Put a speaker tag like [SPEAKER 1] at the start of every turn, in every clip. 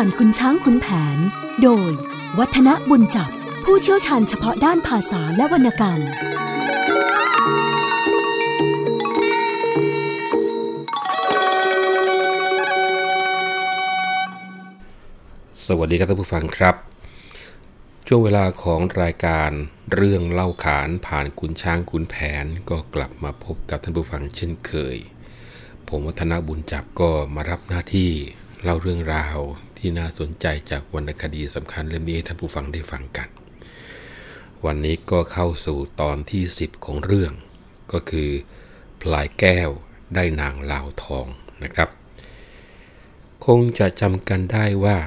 [SPEAKER 1] ผ่านคุณช้างคุณแผน โดย วัฒนบุญจับ ผู้เชี่ยวชาญเฉพาะด้านภาษาและวรรณกรรม
[SPEAKER 2] สวัสดีครับท่านผู้ฟังครับ ช่วงเวลาของรายการเรื่องเล่าขานผ่านคุณช้างคุณแผนก็กลับมาพบกับท่านผู้ฟังเช่นเคย ผมวัฒนบุญจับก็มารับหน้าที่ เล่าเรื่องราวที่น่าสนใจจากวรรณคดีสำคัญเล่มนี้ให้ท่านผู้ฟังได้ฟังกัน วันนี้ก็เข้าสู่ตอนที่ 10 ของเรื่อง ก็คือพลายแก้วได้นางลาวทองนะครับ คงจะจำกันได้ว่า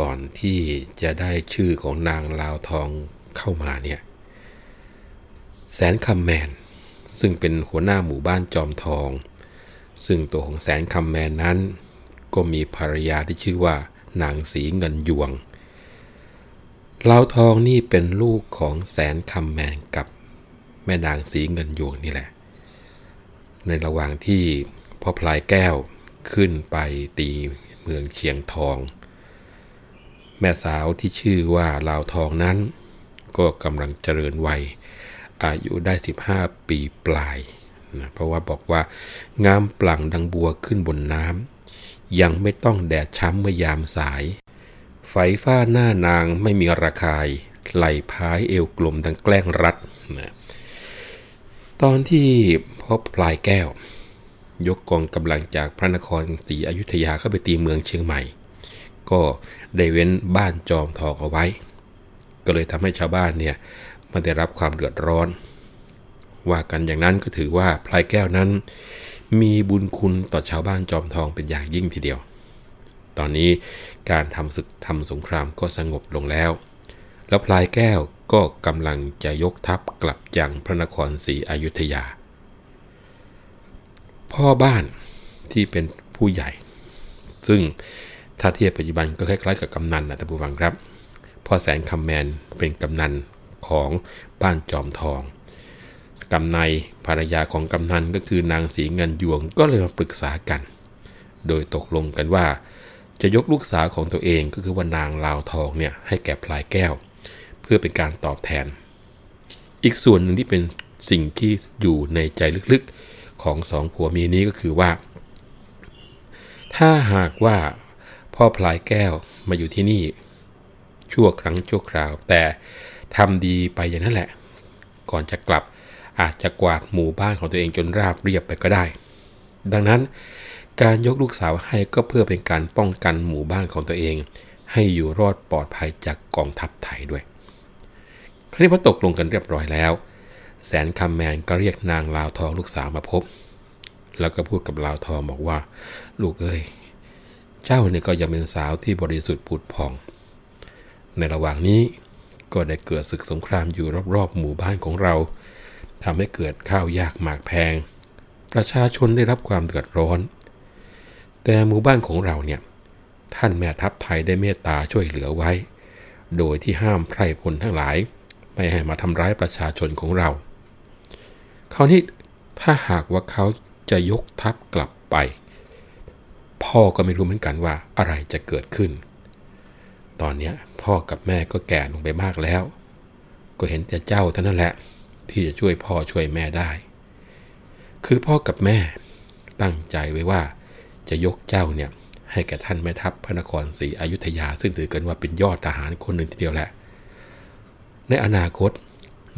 [SPEAKER 2] ก่อนที่จะได้ชื่อของนางลาวทองเข้ามาเนี่ยแสนคำแมน ซึ่งเป็นหัวหน้าหมู่บ้านจอมทอง ซึ่งตัวของแสนคำแมนนั้น ก็มีภรรยาที่ชื่อว่านางสีเงินยวงลาวทองนี่เป็นลูกของแสนคำแมนกับแม่นางสีเงินยวงนี่แหละ ในระหว่างที่พ่อพลายแก้วขึ้นไปตีเมืองเชียงทอง แม่สาวที่ชื่อว่าลาวทองนั้น ก็กำลังเจริญวัย อายุได้ 15 ปีปลายนะเพราะว่าบอกว่างามปลั่งดังบัวขึ้นบนน้ำ ยังไม่ต้องแดดช้ำเมื่อยามสาย ไฟฟ้าหน้านางไม่มีระคาย ไหลพายเอวกลมดังแกล้งรัดนะตอนที่พ่อพลายแก้ว ยกกองกำลังจากพระนครศรีอยุธยาเข้าไปตีเมืองเชียงใหม่ ก็ได้เว้นบ้านจอมทองเอาไว้ ก็เลยทำให้ชาวบ้านเนี่ยมันได้รับความเดือดร้อน ว่ากันอย่างนั้นก็ถือว่าพลายแก้วนั้น มีบุญคุณต่อชาวบ้านจอมทองเป็นอย่างยิ่งทีเดียว ตอนนี้การทำศึกทำสงครามก็สงบลงแล้ว แล้วพลายแก้วก็กำลังจะยกทัพกลับยังพระนครศรีอยุธยา พ่อบ้านที่เป็นผู้ใหญ่ ซึ่งถ้าเทียบปัจจุบันก็คล้ายๆกับกำนันนะท่านผู้ฟังครับ พ่อแสนคำแมนเป็นกำนันของบ้านจอมทอง กำไนภรรยาของกำนันก็คือนางสีเงินยวงก็เลยมาปรึกษากัน โดยตกลงกันว่า จะยกลูกสาวของตัวเองก็คือว่านางลาวทองเนี่ยให้แก่พลายแก้ว เพื่อเป็นการตอบแทน อีกส่วนหนึ่งที่เป็นสิ่งที่อยู่ในใจลึกๆของสองผัวเมียนี้ก็คือว่า ถ้าหากว่าพ่อพลายแก้วมาอยู่ที่นี่ ชั่วครั้งชั่วคราว แต่ทำดีไปอย่างนั้นแหละ ก่อนจะกลับ อาจจะกวาดหมู่บ้านของตัวเองจนราบเรียบไปก็ได้ ดังนั้นการยกลูกสาวให้ก็เพื่อเป็นการป้องกันหมู่บ้านของตัวเอง ให้อยู่รอดปลอดภัยจากกองทัพไทยด้วย คราวนี้พอตกลงกันเรียบร้อยแล้ว แสนคำแมนก็เรียกนางลาวทองลูกสาวมาพบ แล้วก็พูดกับลาวทองบอกว่า ลูกเอ้ย เจ้าเนี่ยก็ยังเป็นสาวที่บริสุทธิ์ผุดพอง ในระหว่างนี้ก็ได้เกิดศึกสงครามอยู่รอบๆหมู่บ้านของเรา ทำให้เกิดข้าวยากหมากแพง ประชาชนได้รับความเดือดร้อน แต่หมู่บ้านของเราเนี่ยท่านแม่ทัพไทยได้เมตตาช่วยเหลือไว้ โดยที่ห้ามไพร่พลทั้งหลาย ไม่ให้มาทำร้ายประชาชนของเรา คราวนี้ถ้าหากว่าเขาจะยกทัพกลับไป พ่อก็ไม่รู้เหมือนกันว่าอะไรจะเกิดขึ้น ตอนนี้พ่อกับแม่ก็แก่ลงไปมากแล้ว ก็เห็นแต่เจ้าเท่านั้นแหละ ที่จะช่วยพ่อช่วยแม่ได้ คือพ่อกับแม่ตั้งใจไว้ว่าจะยกเจ้าเนี่ยให้แก่ท่านแม่ทัพพระนครศรีอยุธยา ซึ่งถือกันว่าเป็นยอดทหารคนหนึ่งทีเดียวแหละ ในอนาคต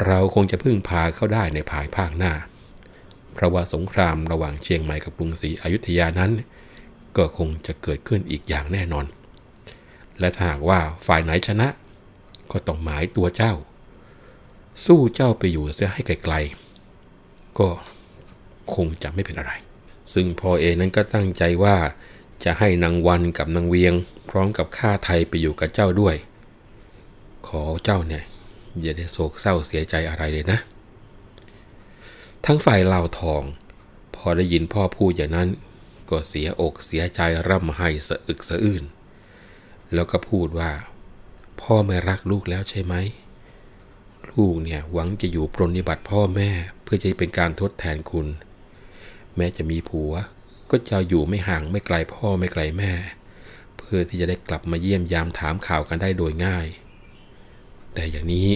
[SPEAKER 2] เราคงจะพึ่งพาเขาได้ในภายภาคหน้า เพราะว่าสงครามระหว่างเชียงใหม่กับกรุงศรีอยุธยานั้น ก็คงจะเกิดขึ้นอีกอย่างแน่นอน และถ้าหากว่าฝ่ายไหนชนะ ก็ต้องหมายตัวเจ้า สู้เจ้าไปอยู่เสียให้ไกลๆ ก็คงจะไม่เป็นอะไร ซึ่งพ่อเองนั้นก็ตั้งใจว่าจะให้นางวันกับนางเวียง พร้อมกับข้าไทยไปอยู่กับเจ้าด้วย ขอเจ้าเนี่ยอย่าได้โศกเศร้าเสียใจอะไรเลยนะ ทั้งฝ่ายลาทอง พอได้ยินพ่อพูดอย่างนั้น ก็เสียอกเสียใจร่ำไห้สะอึกสะอื้น แล้วก็พูดว่า พ่อไม่รักลูกแล้วใช่ไหม ลูกเนี่ยหวังจะอยู่ปรนนิบัติพ่อแม่เพื่อจะเป็นการทดแทนคุณ แม้จะมีผัว ก็จะอยู่ไม่ห่างไม่ไกลพ่อไม่ไกลแม่ เพื่อที่จะได้กลับมาเยี่ยมยามถามข่าวกันได้โดยง่าย แต่อย่างนี้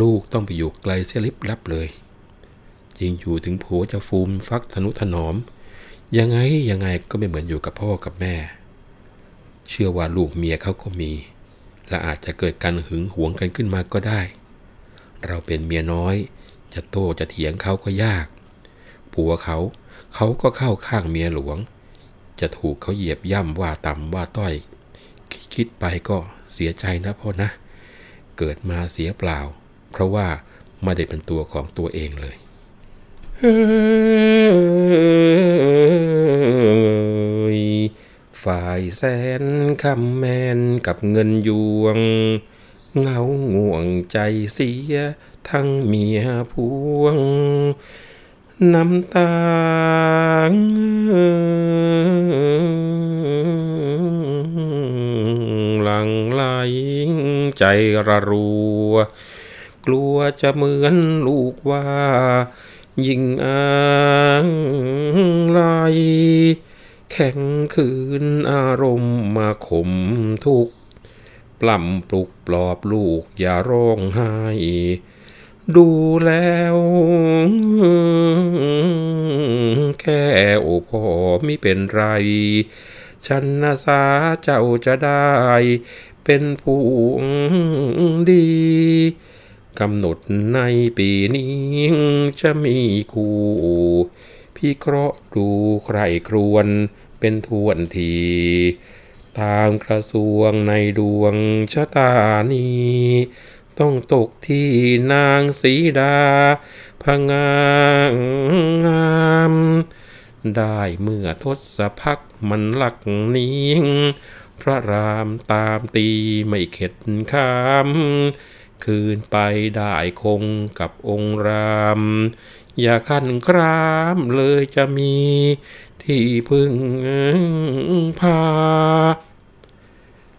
[SPEAKER 2] ลูกต้องไปอยู่ไกลเสียลิบลับเลยยิ่งอยู่ถึงผัวจะฟูมฟักทนุถนอม ยังไงยังไงก็ไม่เหมือนอยู่กับพ่อกับแม่ เชื่อว่าลูกเมียเขาก็มี และอาจจะเกิดการหึงหวงกันขึ้นมาก็ได้ เราเป็นเมียน้อย จะโต้จะเถียงเขาก็ยาก ผัวเขาเขาก็เข้าข้างเมียหลวง จะถูกเขาเหยียบย่ำว่าต่ำว่าต้อย คิดไปก็เสียใจนะพ่อนะ เกิดมาเสียเปล่า เพราะว่าไม่ได้เป็นตัวของตัวเองเลยฝ่ายแสนคำแมนกับเงินยวง เงาง่วงใจเสีย ทั้งเมียพวง น้ำตาหลังไหลใจระรัว กลัวจะเหมือนลูกว่า ยิ่งอ้างลายแข็งคืนอารมณ์มาข่มทุก ปล้ำปลุกปลอบลูกอย่าร้องไห้ ดูแล้วแค่โอพ่อไม่เป็นไร ฉันนาสาเจ้าจะได้เป็นผู้ดีกำหนดในปีนี้จะมีคู่พี่เคราะห์ดูใครครวนเป็นทวนที ตามกระทรวงในดวงชะตานี้ ต้องตกที่นางสีดาพงางามได้เมื่อทศพักมันหลักนิ่งพระรามตามตีไม่เข็ดคำคืนไปได้คงกับองค์ราม อย่าขั้นครามเลยจะมี ที่พึ่งพา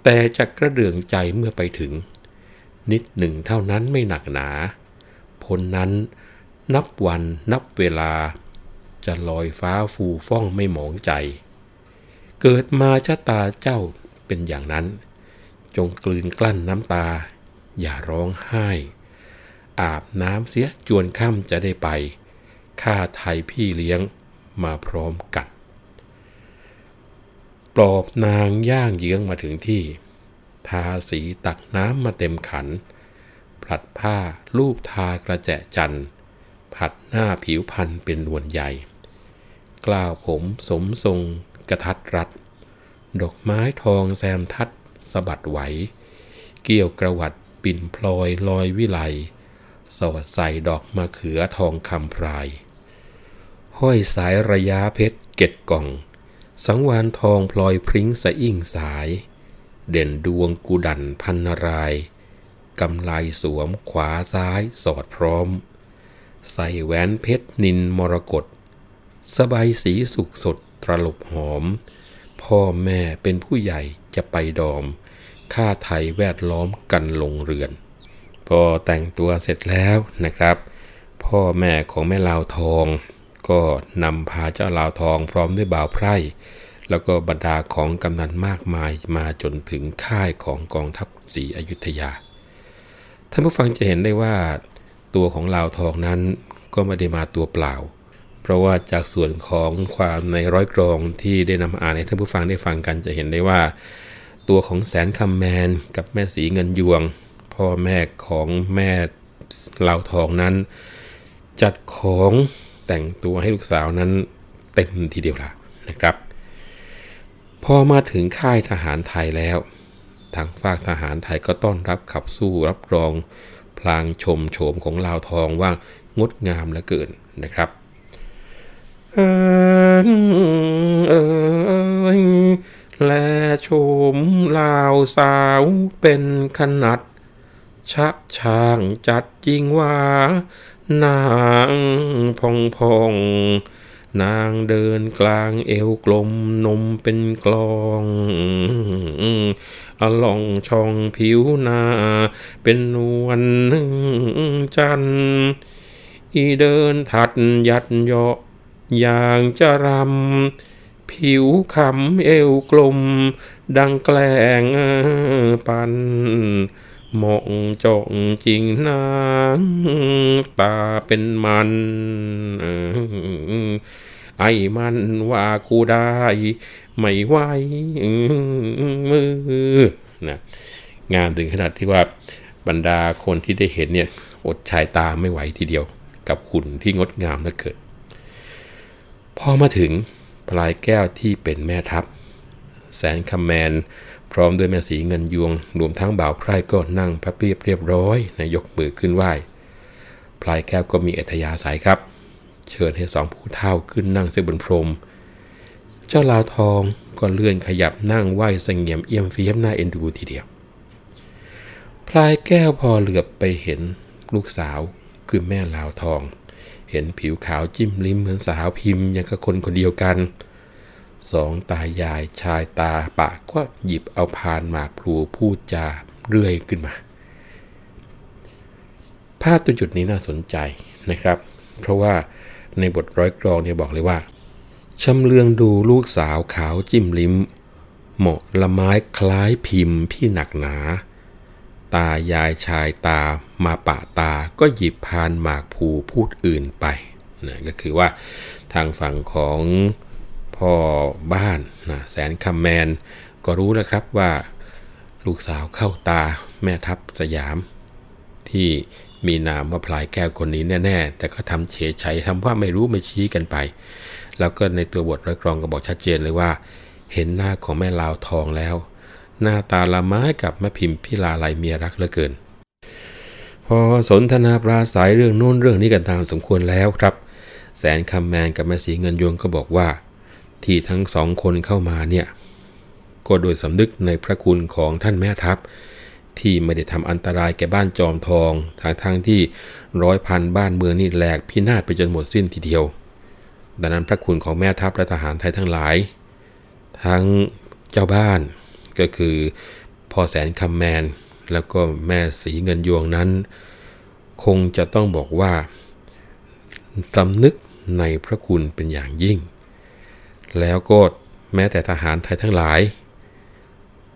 [SPEAKER 2] แต่จะกระเดืองใจเมื่อไปถึง นิดหนึ่งเท่านั้นไม่หนักหนา พ้นนั้นนับวันนับเวลา จะลอยฟ้าฟูฟ่องไม่หมองใจ เกิดมาชะตาเจ้าเป็นอย่างนั้น จงกลืนกลั้นน้ำตา อย่าร้องไห้ อาบน้ำเสียจวนค่ำจะได้ไปข้าไทยพี่เลี้ยงมาพร้อมกัน ปลอบนางย่างเยื้องมาถึงที่ ทาสีตักน้ำมาเต็มขัน ผลัดผ้าลูบทากระแจจันผัดหน้าผิวพันเป็นนวลใหญ่ กล้าวผมสมทรงกระทัดรัด ดอกไม้ทองแซมทัดสะบัดไหว เกี่ยวกระวัดปิ่นพลอยลอยวิไลสวัสดใส่ดอกมะเขือทองคำพราย ห้อยสายระยะเพชรเก็ดกล่อง สังวานทองพลอยพริ้งสะอิ่งสาย เด่นดวงกุดันพันนารายกำไลสวมขวาซ้ายสอดพร้อม ใส่แหวนเพชรนินมรกตสบายสีสุกสดตรลบหอม พ่อแม่เป็นผู้ใหญ่จะไปดอมค่าไทยแวดล้อมกันลงเรือน พอแต่งตัวเสร็จแล้วนะครับ พ่อแม่ของแม่ลาวทอง ก็นำพาเจ้าลาวทองพร้อมด้วยบ่าวไพร่ แล้วก็บรรดาของกำนันมากมายมาจนถึงค่ายของกองทัพศรีอยุธยา ท่านผู้ฟังจะเห็นได้ว่า ตัวของลาวทองนั้นก็ไม่ได้มาตัวเปล่า เพราะว่าจากส่วนของความในร้อยกรองที่ได้นำอ่านให้ท่านผู้ฟังได้ฟังกันจะเห็นได้ว่า ตัวของแสนคำแมนกับแม่สีเงินยวง พ่อแม่ของแม่ล่าทองนั้น จัดของ แต่งตัวให้ลูกสาวนั้นเต็มทีเดียวละนะครับ พอมาถึงค่ายทหารไทยแล้ว ทางฝากทหารไทยก็ต้อนรับขับสู้รับรอง พลางชมโฉมของลาวทองว่างดงามเหลือเกินนะครับเออเออและโฉมลาวสาวเป็นขนาดชักช่างจัดจริงว่า นางพองพองนางเดินกลางเอวกลมนมเป็นกลองอลองช่องผิวหน้า เป็นนวลจัน อีเดินถัดยัดเยาะอย่างจะรำ ผิวขำเอวกลม ดังแกล้งปัน มองจ้องจริงนางตาเป็นมันไอ้มันว่ากูได้ ไม่ไหวมือนะงานถึงขนาดที่ว่าบรรดาคนที่ได้เห็นเนี่ย อดชายตาไม่ไหวทีเดียว กับหุ่นที่งดงามเหลือเกินพอมาถึงพลายแก้วที่เป็นแม่ทัพ แสนคำแมน พร้อมด้วยแม่สีเงินยวงรวมทั้งบ่าวไพร่ก็นั่งพับเรียบเรียบร้อยนายกมือขึ้นไหวพลายแก้วก็มีอัธยาศัยครับ เชิญให้สองผู้เท่าขึ้นนั่งเสบนพรม เจ้าลาวทองก็เลื่อนขยับนั่งไหวเสงี่ยมเอี่ยมเฟียมหน้าเอ็นดูทีเดียว พลายแก้วพอเหลือบไปเห็นลูกสาวคือแม่ลาวทอง เห็นผิวขาวจิ้มลิ้มเหมือนสาวพิมพ์ยังกับคนคนเดียวกัน สองตายายชายตาปากก็หยิบเอาพานหมากพลูพูดจาเรื่อยขึ้นมา ภาพตัวจุดนี้น่าสนใจนะครับ เพราะว่าในบทร้อยกรองเนี่ยบอกเลยว่าชำเลืองดูลูกสาวขาวจิ้มลิ้ม เหมาะละไม้คล้ายพิมพ์พี่หนักหนา ตายายชายตามาปะตาก็หยิบพานหมากผูพูดอื่นไปนะก็คือว่าทางฝั่งของ พ่อบ้านนะแสนคำแมน ก็รู้แล้วครับว่า ลูกสาวเข้าตาแม่ทัพสยาม ที่มีนามว่าพลายแก้วคนนี้แน่ ๆ แต่ก็ทำเฉยชัยทำว่าไม่รู้ไม่ชี้กันไป แล้วก็ในตัวบทร้อยกรองก็บอกชัดเจนเลยว่า เห็นหน้าของแม่ลาวทองแล้ว หน้าตาละไม้กับแม่พิมพ์พิลาลายเมียรักเหลือเกิน พอสนทนาปราศัยเรื่องโน้นเรื่องนี้กันตามสมควรแล้วครับ แสนคำแมนกับแม่สีเงินยวงก็บอกว่า ที่ทั้งสองคนเข้ามาเนี่ยก็โดยสำนึกในพระคุณของท่านแม่ทัพ ที่ไม่ได้ทำอันตรายแก่บ้านจอมทองทางทางที่ร้อยพันบ้านเมืองนี่แหลกพินาศไปจนหมดสิ้นทีเดียว ดังนั้นพระคุณของแม่ทัพและทหารไทยทั้งหลาย ทั้งเจ้าบ้านก็คือพ่อแสนคำแมน แล้วก็แม่สีเงินยวงนั้น คงจะต้องบอกว่าสำนึกในพระคุณเป็นอย่างยิ่ง แล้วก็แม้แต่ทหารไทยทั้งหลาย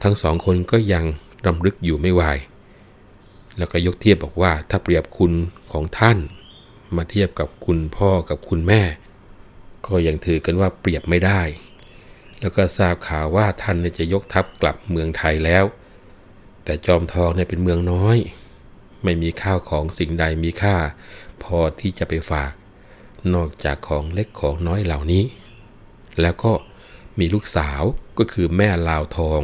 [SPEAKER 2] ทั้งสองคนก็ยังรำลึกอยู่ไม่ไหวแล้วก็ยกเทียบบอกว่าถ้าเปรียบคุณของท่าน มาเทียบกับคุณพ่อกับคุณแม่ ก็ยังถือกันว่าเปรียบไม่ได้ แล้วก็ทราบข่าวว่าท่านจะยกทัพกลับเมืองไทยแล้ว แต่จอมทองเนี่ยเป็นเมืองน้อย ไม่มีข้าวของสิ่งใดมีค่า พอที่จะไปฝาก นอกจากของเล็กของน้อยเหล่านี้ แล้วก็มีลูกสาวก็คือแม่ลาวทอง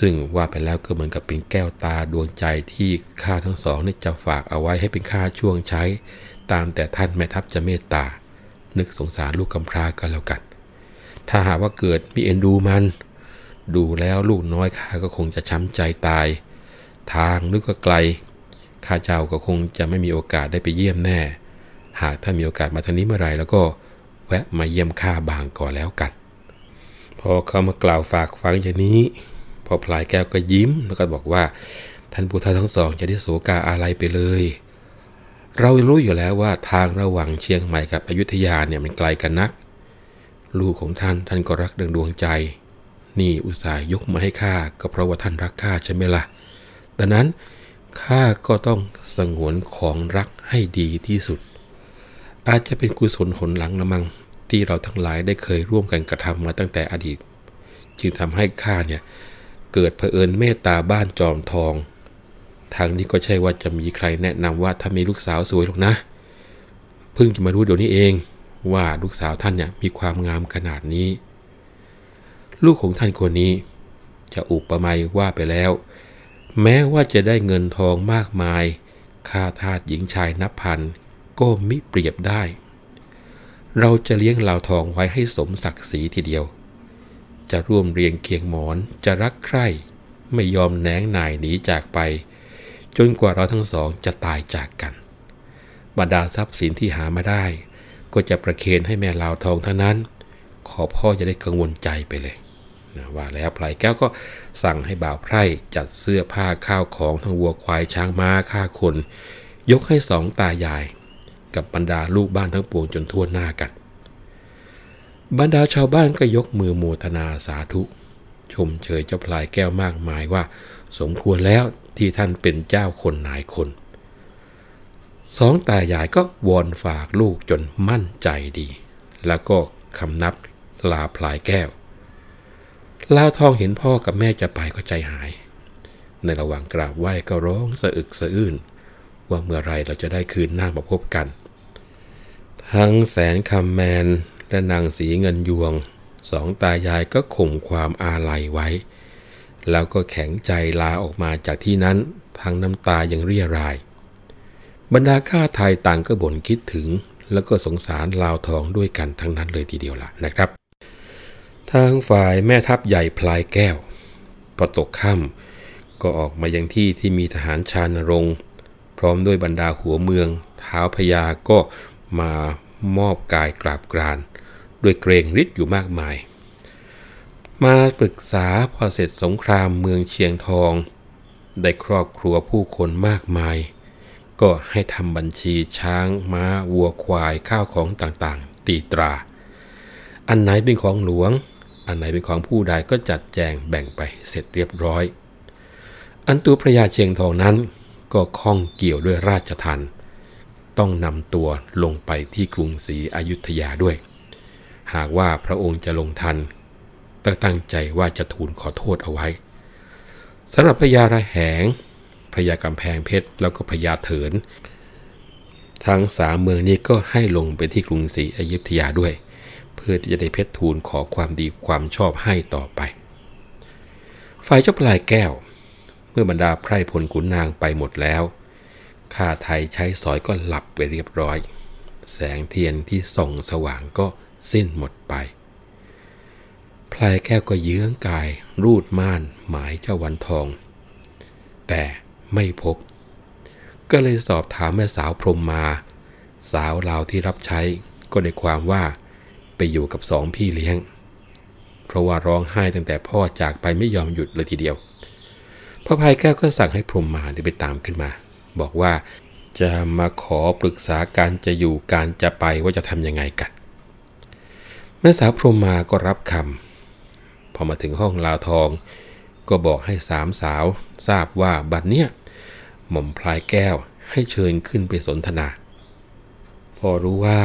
[SPEAKER 2] ซึ่งว่าไปแล้วก็เหมือนกับเป็นแก้วตาดวงใจที่ข้าทั้งสองนี่จะฝากเอาไว้ให้เป็นค่าช่วงใช้ ตามแต่ท่านแม่ทัพจะเมตตา นึกสงสารลูกกำพร้ากันแล้วกัน ถ้าหากว่าเกิดมีเอ็นดูมัน ดูแล้วลูกน้อยข้าก็คงจะช้ำใจตาย ทางนึกก็ไกลข้าเจ้าก็คงจะไม่มีโอกาสได้ไปเยี่ยมแน่ หากถ้ามีโอกาสมาทางนี้เมื่อไรแล้วก็ะมาเยี่ยมข้าบางก่อนแล้วกัน พอเขามากล่าวฝากฟังอย่างนี้ พอพลายแก้วก็ยิ้มแล้วก็บอกว่า ท่านผู้ท่าทั้งสองจะได้โศกาอะไรไปเลย เรารู้อยู่แล้วว่าทางระหว่างเชียงใหม่กับอยุธยาเนี่ยมันไกลกันนัก ลูกของท่านท่านก็รักดังดวงใจ นี่อุตส่าห์ยกมาให้ข้าก็เพราะว่าท่านรักข้าใช่ไหมละ่ะดังนั้นข้าก็ต้องสงวนของรักให้ดีที่สุด อาจจะเป็นกุศลหนหลังละมัง ที่เราทั้งหลายได้เคยร่วมกันกระทำมาตั้งแต่อดีต จึงทำให้ข้าเนี่ยเกิดเผอิญเมตตาบ้านจอมทอง ทางนี้ก็ใช่ว่าจะมีใครแนะนำว่าถ้ามีลูกสาวสวยหรอกนะ เพิ่งจะมารู้เดี๋ยวนี้เองว่าลูกสาวท่านเนี่ยมีความงามขนาดนี้ ลูกของท่านคนนี้ จะอุปมาว่าไปแล้ว แม้ว่าจะได้เงินทองมากมาย ค่าทาสหญิงชายนับพันก็มิเปรียบได้ เราจะเลี้ยงเหล่าทองไว้ให้สมศักดิ์ศรีทีเดียว จะร่วมเรียงเคียงหมอนจะรักใคร่ไม่ยอมแหนงหนายหนีจากไป จนกว่าเราทั้งสองจะตายจากกันบรรดาทรัพย์สินที่หามาได้ ก็จะประเคนให้แม่ลาวทองเท่านั้น ขอพ่อจะได้กังวลใจไปเลยนะว่าแล้วพลแก้วก็สั่งให้บ่าวไพร่จัดเสื้อผ้าข้าวของทั้งวัวควายช้างม้าฆ่าคน ยกให้สองตายาย กับบรรดาลูกบ้านทั้งปวงจนทั่วหน้ากัน บรรดาชาวบ้านก็ยกมือโมทนาสาธุ ชมเชยเจ้าพลายแก้วมากมายว่า สมควรแล้วที่ท่านเป็นเจ้าคนนายคนสองตายายก็วอนฝากลูกจนมั่นใจดี แล้วก็คำนับลาพลายแก้ว ลาทองเห็นพ่อกับแม่จะไปก็ใจหาย ในระหว่างกราบไหว้ก็ร้องสะอึกสะอื้นว่าเมื่อไรเราจะได้คืนหน้ามาพบกัน ทั้งแสนคำแมนและนางสีเงินยวงสองตายายก็ข่มความอาลัยไว้ แล้วก็แข็งใจลาออกมาจากที่นั้นทั้งน้ำตายังเรียราย บรรดาข้าไทยต่างก็บ่นคิดถึง แล้วก็สงสารลาวทองด้วยกันทั้งนั้นเลยทีเดียวล่ะนะครับ ทางฝ่ายแม่ทัพใหญ่พลายแก้ว พอตกค่ำก็ออกมายังที่ที่มีทหารชานรงค์พร้อมด้วยบรรดาหัวเมือง เท้าพญาก็มา มอบกายกราบกรานด้วยเกรงฤทธิ์อยู่มากมาย มาปรึกษาพอเสร็จสงครามเมืองเชียงทอง ได้ครอบครัวผู้คนมากมาย ก็ให้ทำบัญชีช้างม้าวัวควายข้าวของต่างๆ ตีตรา อันไหนเป็นของหลวง อันไหนเป็นของผู้ใดก็จัดแจงแบ่งไปเสร็จเรียบร้อย อันตัวพระยาเชียงทองนั้นก็ข้องเกี่ยวด้วยราชทัน ต้องนำตัวลงไปที่กรุงศรีอยุธยาด้วย หากว่าพระองค์จะลงทันตั้งใจว่าจะทูลขอโทษเอาไว้สำหรับพญาระแหงพญากำแพงเพชรแล้วก็พญาเถินทั้งสามเมืองนี้ก็ให้ลงไปที่กรุงศรีอยุธยาด้วย เพื่อที่จะได้เพชรทูลขอความดีความชอบให้ต่อไป ฝ่ายเจ้าปลายแก้ว เมื่อบรรดาไพร่พลขุนนางไปหมดแล้ว ข้าไทยใช้สอยก็หลับไปเรียบร้อย แสงเทียนที่ส่องสว่างก็สิ้นหมดไปพลายแก้วก็เยื้องกาย รูดม่านหมายเจ้าวันทอง แต่ไม่พบ ก็เลยสอบถามแม่สาวพรมมา สาวลาวที่รับใช้ก็ได้ความว่าไปอยู่กับสองพี่เลี้ยง เพราะว่าร้องไห้ตั้งแต่พ่อจากไปไม่ยอมหยุดเลยทีเดียวพ่อพายแก้วก็สั่งให้พรมมาได้ไปตามขึ้นมา บอกว่าจะมาขอปรึกษาการจะอยู่การจะไปว่าจะทำยังไงกันแม่สาวพรหมาก็รับคำพอมาถึงห้องลาวทอง ก็บอกให้สามสาวทราบว่าบัดเนี้ยหม่อมพลายแก้วให้เชิญขึ้นไปสนทนา พอรู้ว่า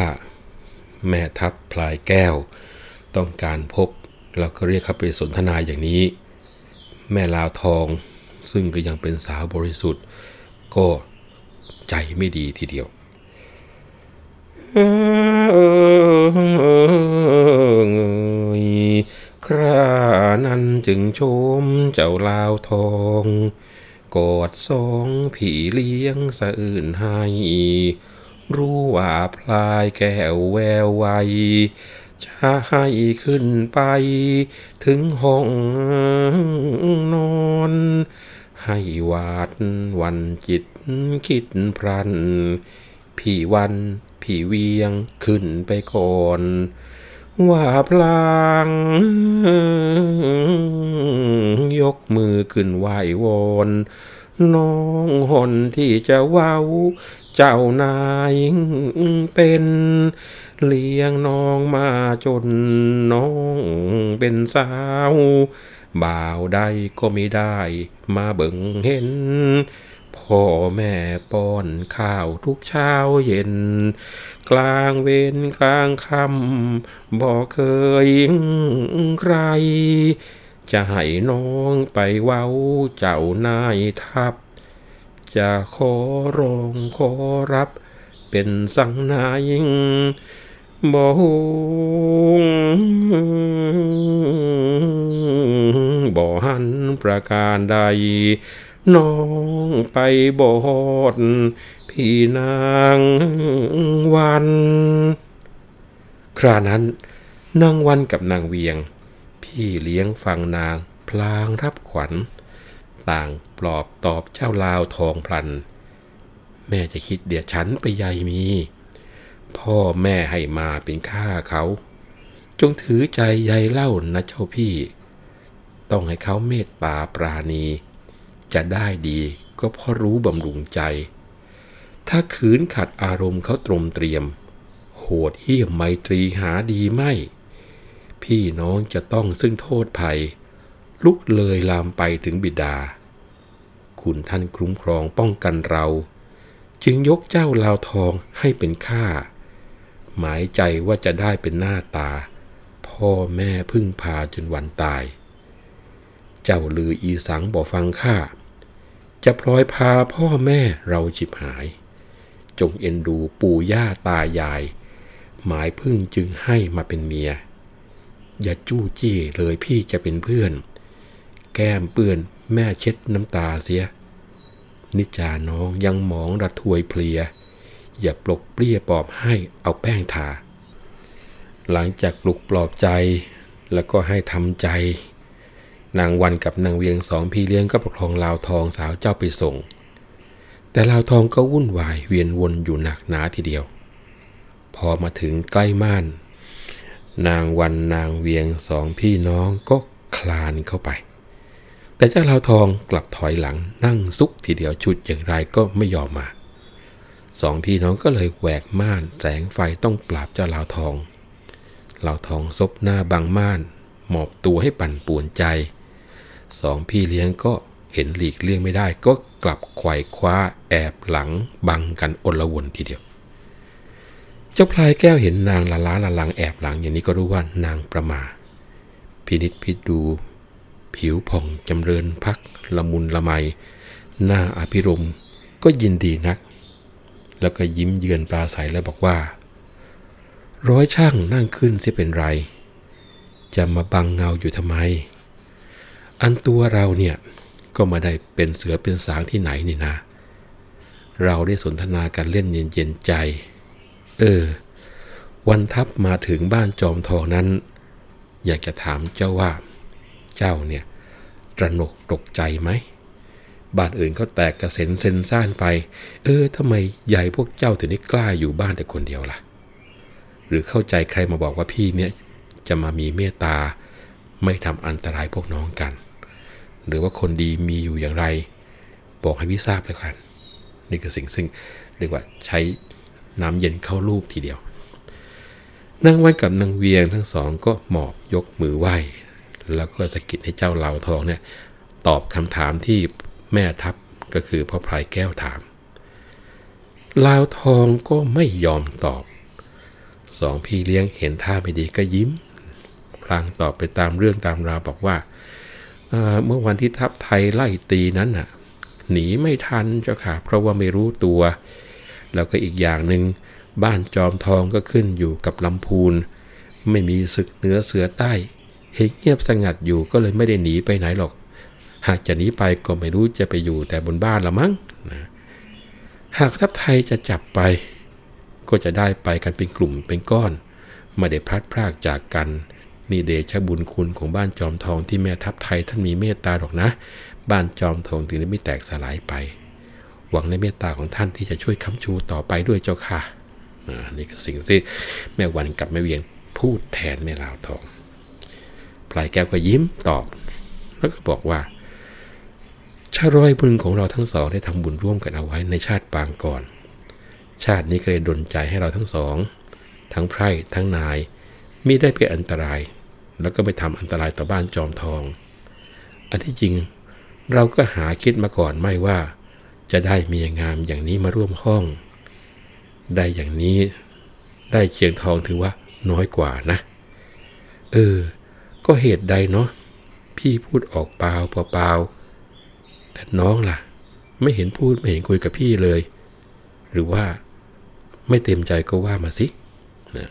[SPEAKER 2] แม่ทัพพลายแก้ว ต้องการพบแล้วก็เรียกเขาไปสนทนาอย่างนี้ แม่ลาวทองซึ่งก็ยังเป็นสาวบริสุทธิ์ ก็ใจไม่ดีทีเดียวครานั้นจึงชมเจ้าลาวทองกอดสองผีเลี้ยงสะอื่นให้รู้ว่าพลายแก้วแววไวจะให้ขึ้นไปถึงห้องนอน ให้วาดวันจิตคิดพรันพี่วันพี่เวียงขึ้นไปก่อนว่าพลาง ยกมือขึ้นไหววอนน้องหนที่จะเว้าเจ้านายเป็นเลี้ยงน้องมาจนน้องเป็นสาว บ่าวใดก็ไม่ได้มาเบิ่งเห็น พ่อแม่ป้อนข้าวทุกเช้าเย็น กลางเวรกลางคำบอกเคยใคร จะให้น้องไปเว้าเจ้านายทับ จะขอร้องขอรับเป็นสังนาย บ่บ่หันประการใด น้องไปบอด พี่นางวัน ครานั้นนางวันกับนางเวียง พี่เลี้ยงฟังนางพลางรับขวัญ ต่างปลอบตอบเจ้าลาวทองพลัน แม่จะคิดเดียดฉันไปใหญ่มี พ่อแม่ให้มาเป็นข้าเขา จงถือใจใยเล่านะเจ้าพี่ ต้องให้เขาเมตตาปราณี จะได้ดีก็เพราะรู้บำรุงใจ ถ้าขืนขัดอารมณ์เขาตรมเตรียม โหดเหี้ยมไมตรีหาดีไม่ พี่น้องจะต้องซึ่งโทษภัย ลุกเลยลามไปถึงบิดา คุณท่านคุ้มครองป้องกันเรา จึงยกเจ้าลาวทองให้เป็นข้า หมายใจว่าจะได้เป็นหน้าตา พ่อแม่พึ่งพาจนวันตาย เจ้าลืออีสังบอกฟังข้าจะพลอยพาพ่อแม่เราฉิบหาย จงเอ็นดูปู่ย่าตายาย หมายพึ่งจึงให้มาเป็นเมีย อย่าจู้จี้เลยพี่จะเป็นเพื่อน แก้มเปื้อนแม่เช็ดน้ำตาเสีย นิจาน้องยังหมองระทวยเพลีย อย่าปลกเปรี้ยปอบให้เอาแป้งทา หลังจากปลุกปลอบใจแล้วก็ให้ทำใจ นางวันกับนางเวียงสองพี่เลี้ยงก็ประคองลาวทองสาวเจ้าไปส่ง แต่ลาวทองก็วุ่นวายเวียนวนอยู่หนักหนาทีเดียว พอมาถึงใกล้ม่าน นางวันนางเวียงสองพี่น้องก็คลานเข้าไป แต่เจ้าลาวทองกลับถอยหลังนั่งซุกทีเดียวชุดอย่างไรก็ไม่ยอมมา สองพี่น้องก็เลยแหวกม่านแสงไฟต้องปราบเจ้าลาวทองลาวทองซบหน้าบังม่าน หมอบตัวให้ปั่นป่วนใจ สองพี่เลี้ยงก็เห็นหลีกเลี่ยงไม่ได้ ก็กลับไขว่คว้าแอบหลังบังกันอนละวนทีเดียว เจ้าพลายแก้วเห็นนางละล้าละลังแอบหลังอย่างนี้ก็รู้ว่านางประมา พินิษพิดู ผิวผ่องจำเริญพักละมุนละไม หน้าอภิรมก็ยินดีนัก แล้วก็ยิ้มเยือนปลาใสแล้วบอกว่า ร้อยช่างนั่งขึ้นเสียเป็นไร จะมาบังเงาอยู่ทำไม อันตัวเราเนี่ย ก็มาได้เป็นเสือเป็นสางที่ไหนนี่นะ เราได้สนทนากันเล่นเย็นๆใจ เออ วันทัพมาถึงบ้านจอมทองนั้น อยากจะถามเจ้าว่า เจ้าเนี่ยตระหนกตกใจไหม บ้านอื่นเขาแตกกระเซ็นเซนซ่านไป เออทำไมใหญ่พวกเจ้าถึงได้กล้าอยู่บ้านแต่คนเดียวล่ะ หรือเข้าใจใครมาบอกว่าพี่เนี่ยจะมามีเมตตา ไม่ทำอันตรายพวกน้องกัน หรือว่าคนดีมีอยู่อย่างไร บอกให้พี่ทราบเลยกัน นี่คือสิ่งซึ่งเรียกว่าใช้น้ำเย็นเข้าลูกทีเดียวนางวันกับนางเวียงทั้งสองก็หมอบยกมือไหว้ แล้วก็สะกิดให้เจ้าเหล่าทองเนี่ยตอบคำถามที่ แม่ทัพก็คือพ่อพลายแก้วถาม ลาวทองก็ไม่ยอมตอบ สองพี่เลี้ยงเห็นท่าไม่ดีก็ยิ้ม พลางตอบไปตามเรื่องตามราวบอกว่าเมื่อวันที่ทัพไทยไล่ตีนั้นน่ะ หนีไม่ทันเจ้าค่ะ เพราะว่าไม่รู้ตัว แล้วก็อีกอย่างหนึ่งบ้านจอมทองก็ขึ้นอยู่กับลำพูน ไม่มีศึกเหนือเสือใต้ เห็นเงียบสงัดอยู่ก็เลยไม่ได้หนีไปไหนหรอก หากจะหนีไปก็ไม่รู้จะไปอยู่แต่บนบ้านละมั้งนะหากทัพไทยจะจับไป ก็จะได้ไปกันเป็นกลุ่มเป็นก้อน ไม่ได้พลัดพรากจากกัน นี่เดชบุญคุณของบ้านจอมทองที่แม่ทัพไทยท่านมีเมตตาหรอกนะ บ้านจอมทองถึงได้ไม่แตกสลายไป หวังในเมตตาของท่านที่จะช่วยค้ำชูต่อไปด้วยเจ้าค่ะนี่คือสิ่งที่แม่วันกับแม่เวียงพูดแทนแม่ลาวทองพลายแก้วก็ยิ้มตอบ แล้วก็บอกว่า ชารอยบุญของเราทั้งสองได้ทำบุญร่วมกันเอาไว้ในชาติปางก่อน ชาตินี้ก็เลยดลใจให้เราทั้งสอง ทั้งไพร่ทั้งนายมิได้เป็นอันตราย แล้วก็ไม่ทำอันตรายต่อบ้านจอมทอง อันที่จริงเราก็หาคิดมาก่อนไม่ว่า จะได้เมียงามอย่างนี้มาร่วมห้อง ได้อย่างนี้ได้เชียงทองถือว่าน้อยกว่านะ เออ ก็เหตุใดเนาะพี่พูดออกเปล่าเปล่า แต่น้องล่ะ ไม่เห็นพูดไม่เห็นคุยกับพี่เลย หรือว่าไม่เต็มใจก็ว่ามาสินะ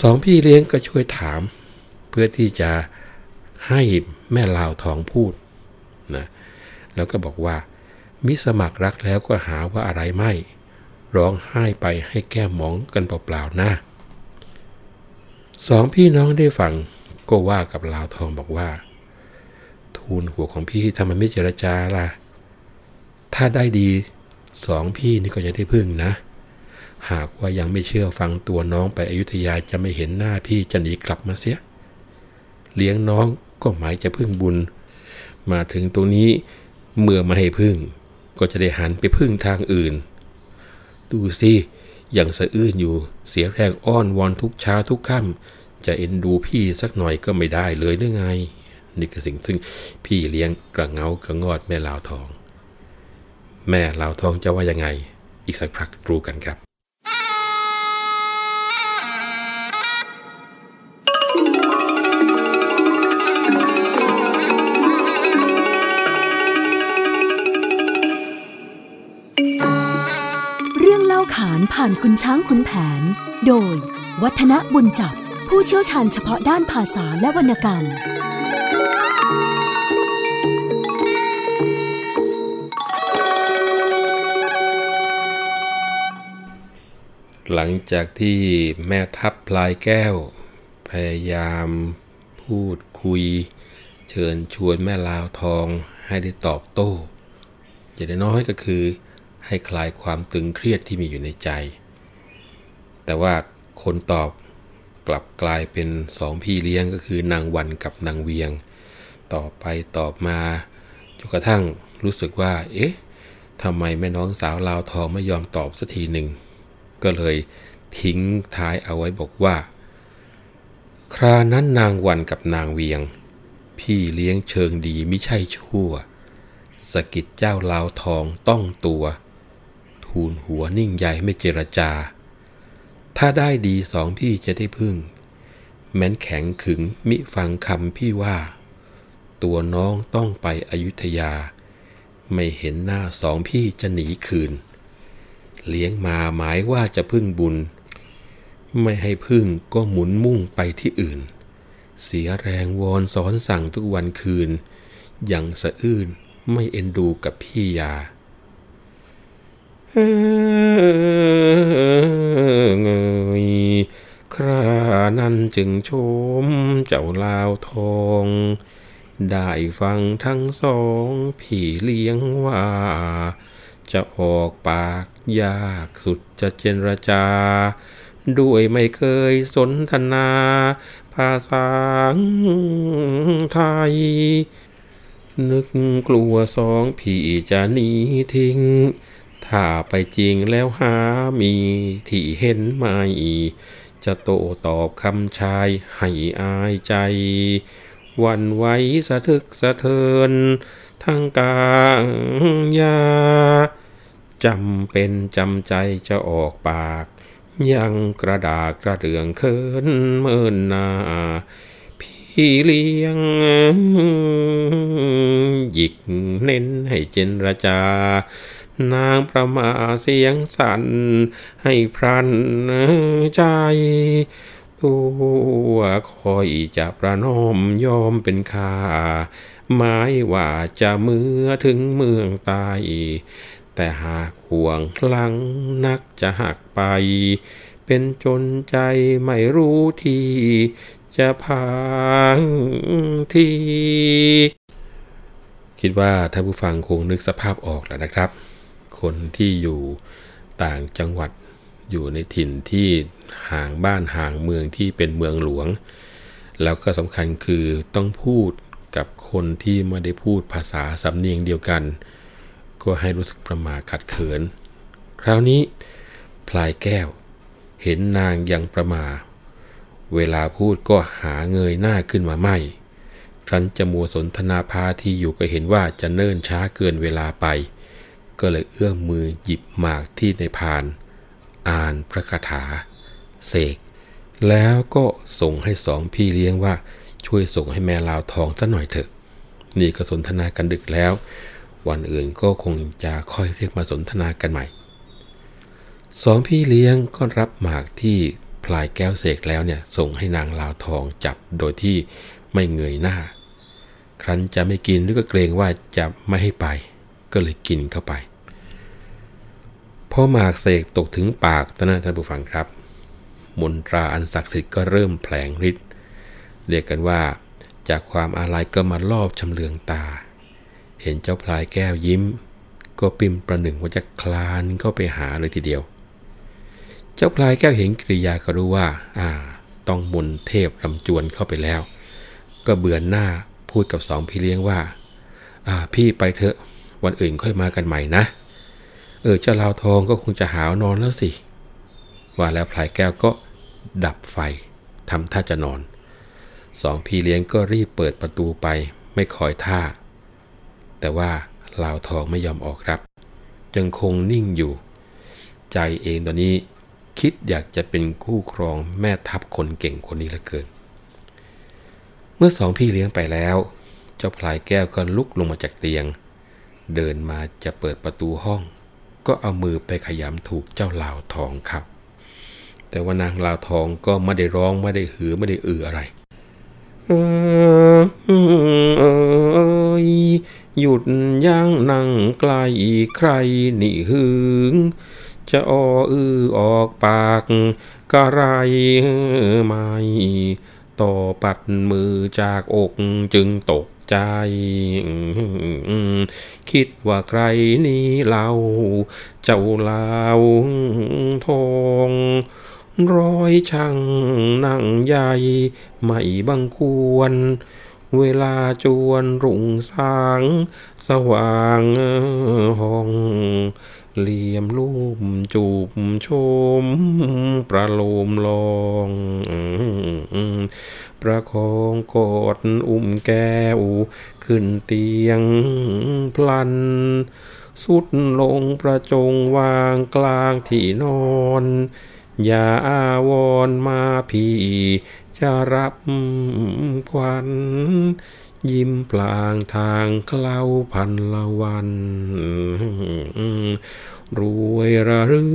[SPEAKER 2] สองพี่เลี้ยงก็ช่วยถาม เพื่อที่จะให้แม่ลาวทองพูดนะแล้วก็บอกว่า มิสมัครรักแล้วก็หาว่าอะไรไม่ ร้องไห้ไปให้แก้มมองกันเปล่าๆนะสองพี่น้องได้ฟังก็ว่ากับลาวทองบอกว่า ทูลหัวของพี่ทำไมไม่เจรจาล่ะ ถ้าได้ดีสองพี่นี่ก็จะได้พึ่งนะ หากว่ายังไม่เชื่อฟังตัวน้องไปอยุธยาจะไม่เห็นหน้าพี่จะหนีกลับมาเสีย เลี้ยงน้องก็หมายจะพึ่งบุญ มาถึงตรงนี้เมื่อมาให้พึ่ง ก็จะได้หันไปพึ่งทางอื่น ดูสิยังสะอื้นอยู่เสียแรงอ้อนวอนทุกเช้าทุกค่ำจะเอ็นดูพี่สักหน่อยก็ไม่ได้เลยหรือไง นี่คือสิ่งซึ่งพี่เลี้ยงกระเงากระงอดแม่ลาวทอง แม่ลาวทองจะว่ายังไง อีกสักพักรู้กันครับ
[SPEAKER 1] เรื่องเล่าขานผ่านคุณช้างคุณแผน โดย วัฒนบุญจับ ผู้เชี่ยวชาญเฉพาะด้านภาษาและวรรณกรรม
[SPEAKER 2] หลังจากที่แม่ทัพพลายแก้ว พยายามพูดคุย เชิญชวนแม่ลาวทองให้ได้ตอบโต้ อย่างน้อยก็คือให้คลายความตึงเครียดที่มีอยู่ในใจ แต่ว่าคนตอบกลับกลายเป็นสองพี่เลี้ยงก็คือนางวันกับนางเวียงต่อไปตอบมาจนกระทั่งรู้สึกว่า เอ๊ะทำไมแม่น้องสาวลาวทองไม่ยอมตอบสักทีหนึ่ง ก็เลยทิ้งท้ายเอาไว้บอกว่า ครานั้นนางวันกับนางเวียง พี่เลี้ยงเชิงดีไม่ใช่ชั่วสะกิดเจ้าลาวทองต้องตัว ทูลหัวนิ่งใหญ่ไม่เจรจา ถ้าได้ดีสองพี่จะได้พึ่ง แม้นแข็งขึงมิฟังคำพี่ว่า ตัวน้องต้องไปอยุธยา ไม่เห็นหน้าสองพี่จะหนีคืน เลี้ยงมาหมายว่าจะพึ่งบุญ ไม่ให้พึ่งก็หมุนมุ่งไปที่อื่น เสียแรงวอนสอนสั่งทุกวันคืนอย่างสะอื้นไม่เอ็นดูกับพี่ยาเงยครานั้นจึงชมเจ้าลาวทอง ได้ฟังทั้งสองพี่เลี้ยงว่า จะออกปากยากสุดจะเจรจา ด้วยไม่เคยสนทนา ภาษาไทย นึกกลัวสองพี่จะหนีทิ้ง ถ้าไปจริงแล้วหามีที่เห็นไม่จะโตตอบคำชายให้อายใจ วันไว้สะทึกสะเทินทั้งกางยา จำเป็นจำใจจะออกปาก ยังกระดากกระเดืองเคินเมินหนา พี่เลี้ยง หยิกเน้นให้เจนรจานางประมาเสียงสั่นให้พรันใจตัวคอยจะประนอมยอมเป็นค่าหมายว่าจะเมื่อถึงเมืองตาย แต่หากห่วงคลังนักจะหักไป เป็นจนใจไม่รู้ทีจะพางทีคิดว่าท่านผู้ฟังคงนึกสภาพออกแล้วนะครับ คนที่อยู่ต่างจังหวัดอยู่ในถิ่นที่ห่างบ้านห่างเมืองที่เป็นเมืองหลวง แล้วก็สำคัญคือต้องพูดกับคนที่ไม่ได้พูดภาษาสำเนียงเดียวกัน ก็ให้รู้สึกประมาขัดเขิน คราวนี้พลายแก้ว เห็นนางยังประมา เวลาพูดก็หาเงยหน้าขึ้นมาไม่ครั้นจะมัวสนทนาพาที่อยู่ก็เห็นว่าจะเนิ่นช้าเกินเวลาไป ก็เลยเอื้อมมือหยิบหมากที่ในพาน อ่านพระคาถา เสก แล้วก็ส่งให้สองพี่เลี้ยงว่าช่วยส่งให้แม่ลาวทองสักหน่อยเถอะ นี่ก็สนทนากันดึกแล้ว วันอื่นก็คงจะค่อยเรียกมาสนทนากันใหม่สองพี่เลี้ยงก็รับหมากที่พลายแก้วเสกแล้วเนี่ยส่งให้นางลาวทองจับโดยที่ไม่เงยหน้า ครั้นจะไม่กินหรือก็เกรงว่าจะไม่ให้ไป ก็เลยกินเข้าไปพอหมากเสกตกถึงปากท่านท่านผู้ฟังครับ มนตราอันศักดิ์สิทธิ์ก็เริ่มแผลงฤทธิ์เรียกกันว่า จากความอาลัยก็มาลอบชำเลืองตา เห็นเจ้าพลายแก้วยิ้ม ก็ปิมประหนึ่งว่าจะคลานเข้าไปหาเลยทีเดียว เจ้าพลายแก้วเห็นกริยาก็รู้ว่า อ่า ต้องมนเทพรำจวนเข้าไปแล้ว ก็เบือนหน้าพูดกับสองพี่เลี้ยงว่า อ่า พี่ไปเถอะ วันอื่นค่อยมากันใหม่นะ เออเจ้าลาวทองก็คงจะหาวนอนแล้วสิ ว่าแล้วพลายแก้วก็ดับไฟทำท่าจะนอน สองพี่เลี้ยงก็รีบเปิดประตูไป ไม่คอยท่า แต่ว่าลาวทองไม่ยอมออกครับ ยังคงนิ่งอยู่ ใจเองตอนนี้คิดอยากจะเป็นคู่ครองแม่ทัพคนเก่งคนนี้เหลือเกิน เมื่อสองพี่เลี้ยงไปแล้ว เจ้าพลายแก้วก็ลุกลงมาจากเตียง เดินมาจะเปิดประตูห้อง ก็เอามือไปขยำถูกเจ้าลาวทองครับ แต่ว่านางลาวทองก็ไม่ได้ร้องไม่ได้หือไม่ได้อืออะไร หยุดย่างนั่งไกลใครนี่หึง จะออือออกปากกะไรไม่ต่อปัดมือจากอกจึงตกใจ คิดว่าใครนี้เล่าเจ้าลาวทองร้อยช่างนั่งใหญ่ไม่บังควร เวลาจวนรุ่งสางสว่างห้องเหลี่ยมรูปจูบชม ประโลมลอง ประคองกอดอุ้มแก้ว ขึ้นเตียงพลัน สุดลงประจงวางกลางที่นอน อย่าอาวรมาพี่ จะรับควันยิ้มปลางทางเคล้าพันละวัน รวยระรื่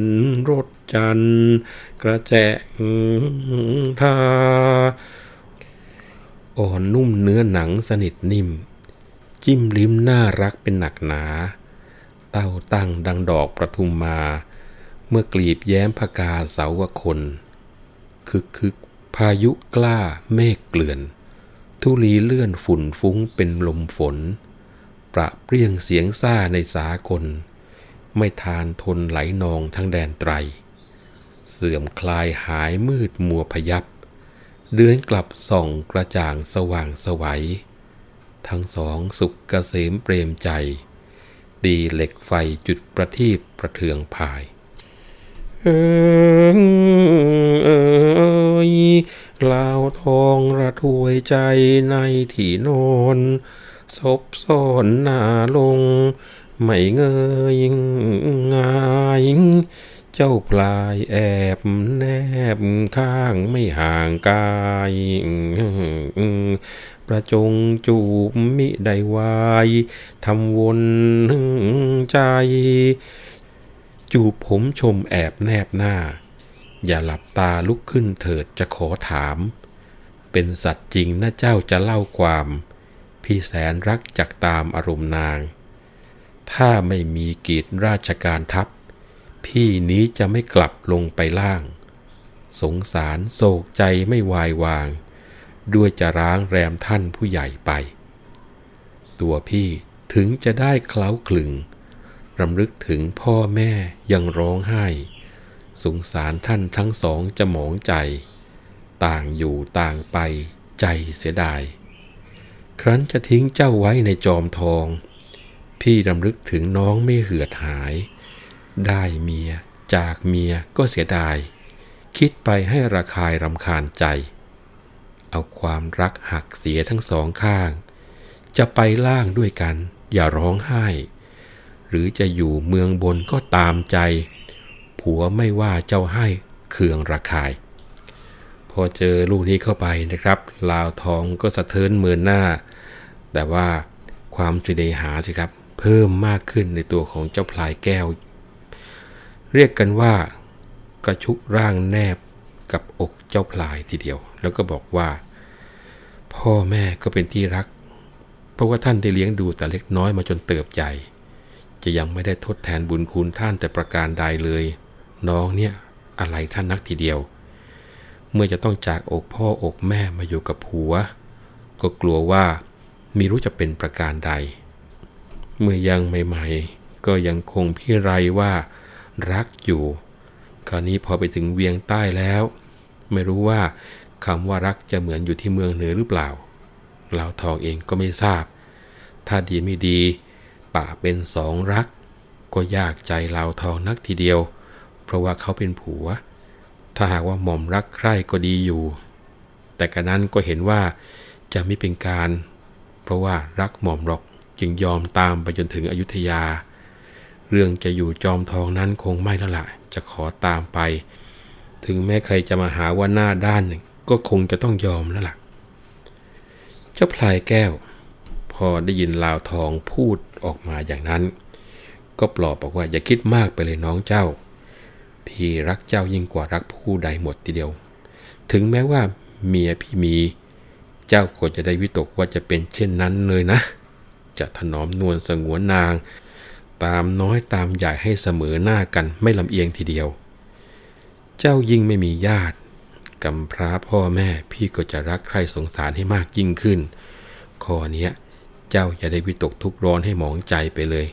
[SPEAKER 2] นรถจันกระแจทา อ่อนนุ่มเนื้อหนังสนิทนิ่ม จิ้มลิ้มน่ารักเป็นหนักหนา เต้าตั้งดังดอกประทุมมา เมื่อกลีบแย้มพกาเสาวคน คึกคึก พายุกล้าเมฆเกลื่อน ทุลีเลื่อนฝุ่นฟุ้งเป็นลมฝน ประเปรี้ยงเสียงซ่าในสากล ไม่ทานทนไหลนองทั้งแดนไตร เสื่อมคลายหายมืดมัวพยับ เดือนกลับส่องกระจ่างสว่างสวัย ทั้งสองสุขเกษมเปรมใจ ดีเหล็กไฟจุดประทีปประเทืองภาย เอยลาวทองระถวยใจในที่นอนศพซ่อนหน้าลง ไม่เงยงายเจ้าพลายแอบแนบข้างไม่ห่างกาย ประจงจูบมิได้วายทำวนใจ จูบผมชมแอบแนบหน้า อย่าหลับตาลุกขึ้นเถิดจะขอถาม เป็นสัตว์จริงนะเจ้าจะเล่าความ พี่แสนรักจากตามอารมณ์นาง ถ้าไม่มีกีดราชการทัพ พี่นี้จะไม่กลับลงไปล่าง สงสารโศกใจไม่วายวาง ด้วยจะร้างแรมท่านผู้ใหญ่ไป ตัวพี่ถึงจะได้เคล้าคลึง รำลึกถึงพ่อแม่ยังร้องไห้ สงสารท่านทั้งสองจะหมองใจ ต่างอยู่ต่างไปใจเสียดาย ครั้นจะทิ้งเจ้าไว้ในจอมทอง พี่รำลึกถึงน้องไม่เหือดหาย ได้เมียจากเมียก็เสียดาย คิดไปให้ระคายรำคาญใจ เอาความรักหักเสียทั้งสองข้าง จะไปล่างด้วยกัน อย่าร้องไห้ รือจะอยู่เมืองบนก็ตามใจ ผัวไม่ว่าเจ้าให้เคืองระคาย พอเจอลูกนี้เข้าไปนะครับ ลาวทองก็สะเทินเมือนหน้า แต่ว่าความสิเดหาสิครับ เพิ่มมากขึ้นในตัวของเจ้าพลายแก้ว เรียกกันว่ากระชุกร่างแนบกับอกเจ้าพลายทีเดียว แล้วก็บอกว่า พ่อแม่ก็เป็นที่รัก เพราะว่าท่านได้เลี้ยงดูแต่เล็กน้อยมาจนเติบใหญ่ จะยังไม่ได้ทดแทนบุญคุณท่านแต่ประการใดเลย น้องเนี่ยอะไรท่านนักทีเดียว เมื่อจะต้องจากอกพ่ออกแม่มาอยู่กับผัว ก็กลัวว่ามีรู้จะเป็นประการใด เมื่อยังใหม่ๆ ก็ยังคงพี่ไรว่ารักอยู่ คราวนี้พอไปถึงเวียงใต้แล้ว ไม่รู้ว่าคำว่ารักจะเหมือนอยู่ที่เมืองเหนือหรือเปล่าเราทองเองก็ไม่ทราบ ถ้าดีไม่ดี ป่าเป็นสองรัก ก็ยากใจเราทองนักทีเดียว เพราะว่าเขาเป็นผัว ถ้าหากว่าหม่อมรักใคร่ก็ดีอยู่ แต่กระนั้นก็เห็นว่าจะไม่เป็นการ เพราะว่ารักหม่อมหรอกจึงยอมตามไปจนถึงอยุธยา เรื่องจะอยู่จอมทองนั้นคงไม่แล้วละจะขอตามไป ถึงแม้ใครจะมาหาว่าหน้าด้านหนึ่งก็คงจะต้องยอมแล้วล่ะ เจ้าพลายแก้ว พอได้ยินลาวทองพูด ออกมาอย่างนั้น ก็ปลอบบอกว่าอย่าคิดมากไปเลยน้องเจ้า พี่รักเจ้ายิ่งกว่ารักผู้ใดหมดทีเดียว ถึงแม้ว่าเมียพี่มี เจ้าก็จะได้วิตกว่าจะเป็นเช่นนั้นเลยนะ จะถนอมนวลสงวนนาง ตามน้อยตามใหญ่ให้เสมอหน้ากันไม่ลำเอียงทีเดียว เจ้ายิ่งไม่มีญาติกำพร้าพ่อแม่พี่ก็จะรักใครสงสารให้มากยิ่งขึ้น ข้อนี้ เจ้าอย่าได้วิตกทุกร้อนให้หมองใจไปเลย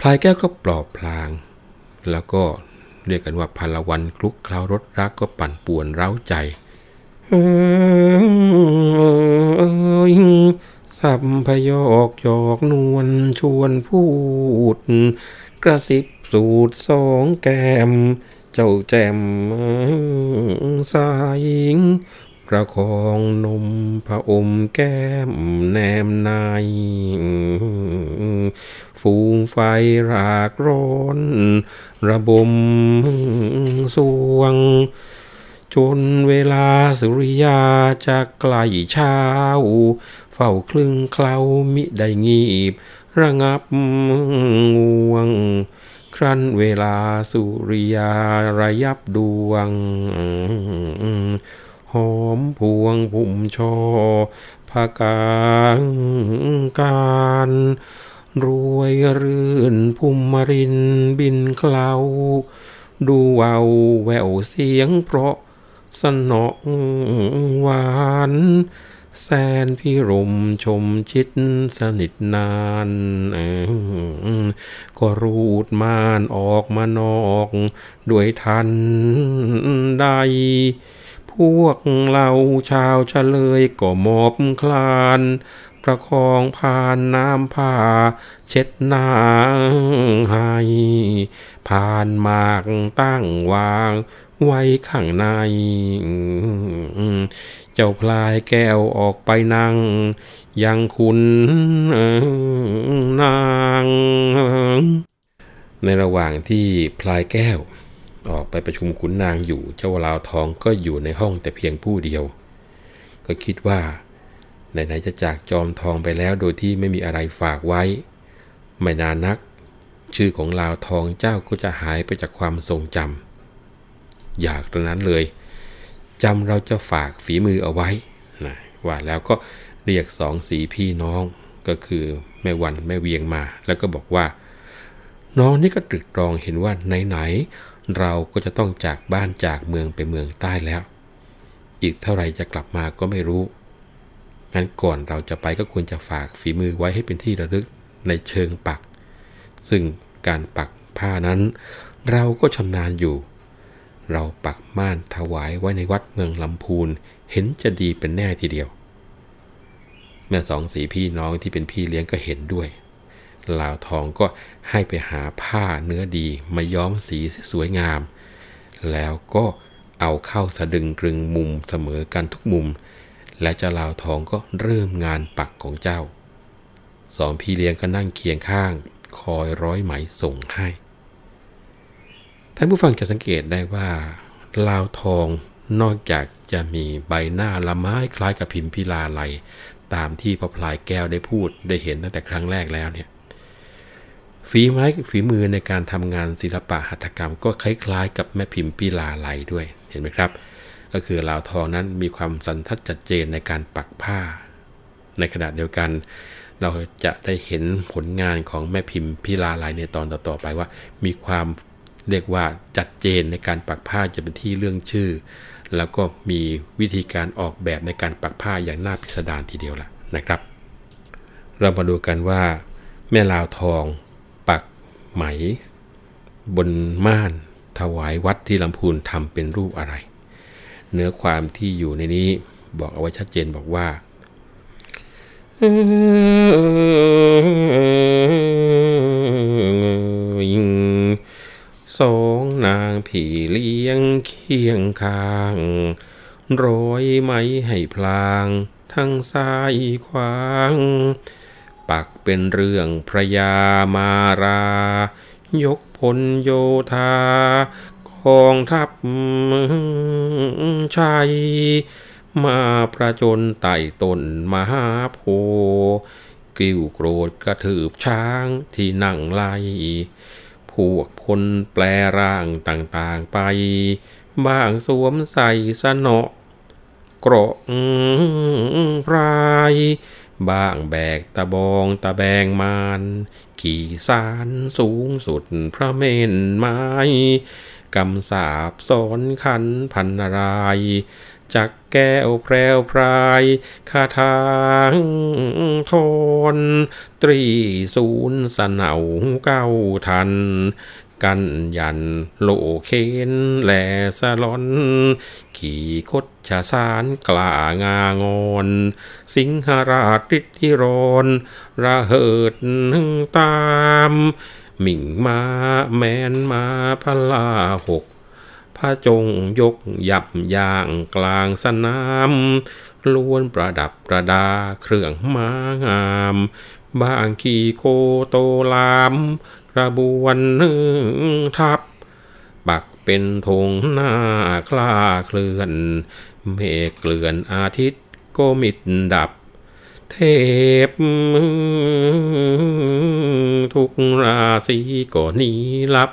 [SPEAKER 2] พลายแก้วก็ปลอบพลาง แล้วก็เรียกกันว่าพลวันคลุกเคล้ารถรักก็ปั่นป่วนเร้าใจสัมพยอกหยอกนวลชวนพูด กระสิบสูตรสองแก้มเจ้าแจ่มสายง ประคองนมพระอมแก้มแนมนายฟูงไฟรากร้อนระบมสวง จนเวลาสุริยาจะไกลเช้า เฝ้าคลึงเคล้ามิได้งีบ ระงับงวง ครั้นเวลาสุริยาระยับดวง หอมพวงพุ่มชอภากางการรวยรื่นพุ่มมรินบินเคลาดูเวาแววเสียงเพราะสนอหวานแสนพิรมชมชิดสนิทนานก็รูดมานออกมานอก ด้วยทันใด พวกเราชาวเฉลยก็มอบคลาน ประคองผ่านน้ำผ้าเช็ดหน้าให้ผ่านมากตั้งวางไว้ข้างใน เจ้าพลายแก้วออกไปนั่ง ยังคุณนาง ในระหว่างที่พลายแก้ว ออกไปประชุมขุนนางอยู่เจ้าลาวทองก็อยู่ในห้องแต่เพียงผู้เดียว ก็คิดว่าไหนๆจะจากจอมทองไปแล้วโดยที่ไม่มีอะไรฝากไว้ ไม่นานนัก ชื่อของลาวทองเจ้าก็จะหายไปจากความทรงจำอยากตรงนั้นเลยจำเราจะฝากฝีมือเอาไว้นะว่าแล้วก็เรียกสองสีพี่น้องก็คือแม่วันแม่เวียงมา แล้วก็บอกว่า น้องนี่ก็ตรึกตรองเห็นว่าไหนๆ เราก็จะต้องจากบ้านจากเมืองไปเมืองใต้แล้ว อีกเท่าไรจะกลับมาก็ไม่รู้งั้นก่อนเราจะไปก็ควรจะฝากฝีมือไว้ให้เป็นที่ระลึกในเชิงปัก ซึ่งการปักผ้านั้น เราก็ชำนาญอยู่ เราปักม่านถวายไว้ในวัดเมืองลำพูนเห็นจะดีเป็นแน่ทีเดียวแม่สองสีพี่น้องที่เป็นพี่เลี้ยงก็เห็นด้วย ลาวทองก็ให้ไปหาผ้าเนื้อดีมาย้อมสีสวยงาม แล้วก็เอาเข้าสะดึงกรึงมุมเสมอกันทุกมุม และเจ้าลาวทองก็เริ่มงานปักของเจ้า สองพี่เลี้ยงก็นั่งเคียงข้าง คอยร้อยไหมส่งให้ ท่านผู้ฟังจะสังเกตได้ว่าลาวทองนอกจากจะมีใบหน้าละไม้คล้ายกับพิมพิลาไลตามที่พระพลายแก้วได้พูดได้เห็นตั้งแต่ครั้งแรกแล้วเนี่ย ฝีไม้ฝีมือในการทำงานศิลปะหัตถกรรม ก็คล้ายๆ กับแม่พิมพิลาไลด้วยเห็นไหมครับ ก็คือลาวทองนั้นมีความสันทัดจัดเจนในการปักผ้า ในขณะเดียวกัน เราจะได้เห็นผลงานของแม่พิมพิลาไลในตอนต่อๆไปว่า มีความเรียกว่าจัดเจนในการปักผ้าจะเป็นที่เรื่องชื่อ แล้วก็มีวิธีการออกแบบในการปักผ้าอย่างน่าพิสดารทีเดียวล่ะนะครับ เรามาดูกันว่า แม่ลาวทอง ไหม บนม่านถวายวัดที่ลำพูนทำเป็นรูปอะไร เนื้อความที่อยู่ในนี้บอกเอาไว้ชัดเจนบอกว่าสองนางผีเลี้ยงเคียงข้างร้อยไม้ให้พลาง ทั้งซ้ายขวาง ปักเป็นเรื่องพระยามารา ยกพลโยธากองทัพชัย มาประจนไต่ต้นมหาโพกิ้วโกรธกระถืบช้างที่นั่งไล่พวกพลแปลร่างต่างๆไป บ้างสวมใส่สนอเกราะพราย บ้างแบกตะบองตะแบงมาน ขี่สารสูงสุดพระเมนไม้กำสาบสอนขันพันรายจักแก้วแพรวพรายคาทางทน ตรีศูนย์สนาวเก้าทัน กันยันโลเคนแหลสลอน ขี่คดชาสารกล้างางอน สิงหราชฤทธิรนระเหิดตามมิ่งมาแมนมาพลาหกพระจงยกยับย่างกลางสนามล้วนประดับประดาเครื่องม้างาม บางขี่โคโตลาม กระบวนหนึ่งทับ ปักเป็นธงหน้าคลาเคลื่อน เมฆเกลื่อนอาทิตย์ก็มิดดับ เทพทุกราศีก็นีลับ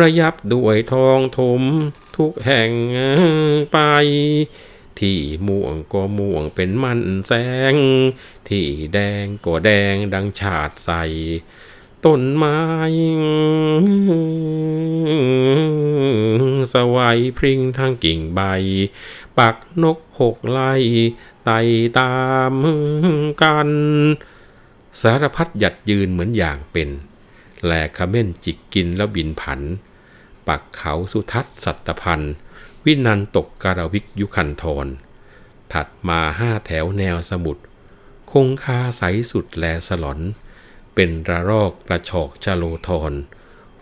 [SPEAKER 2] ระยับด้วยทองถมทุกแห่งไปที่ม่วงก็ม่วงเป็นมันแสง ที่แดงก็แดงดังฉาดใส ต้นไม้สวัยพริ้งทางกิ่งใบ ปักนกหกไล่ไต่ตามกัน สารพัดหยัดยืนเหมือนอย่างเป็นแหลกขม้นจิกกินแล้วบินผัน ปักเขาสุทัศสัตพันธ์วินันตกการวิกยุคันทร ถัดมาห้าแถวแนวสมุดคงคาใสสุดแลสลอน เป็นระรอกกระชอกชโลทร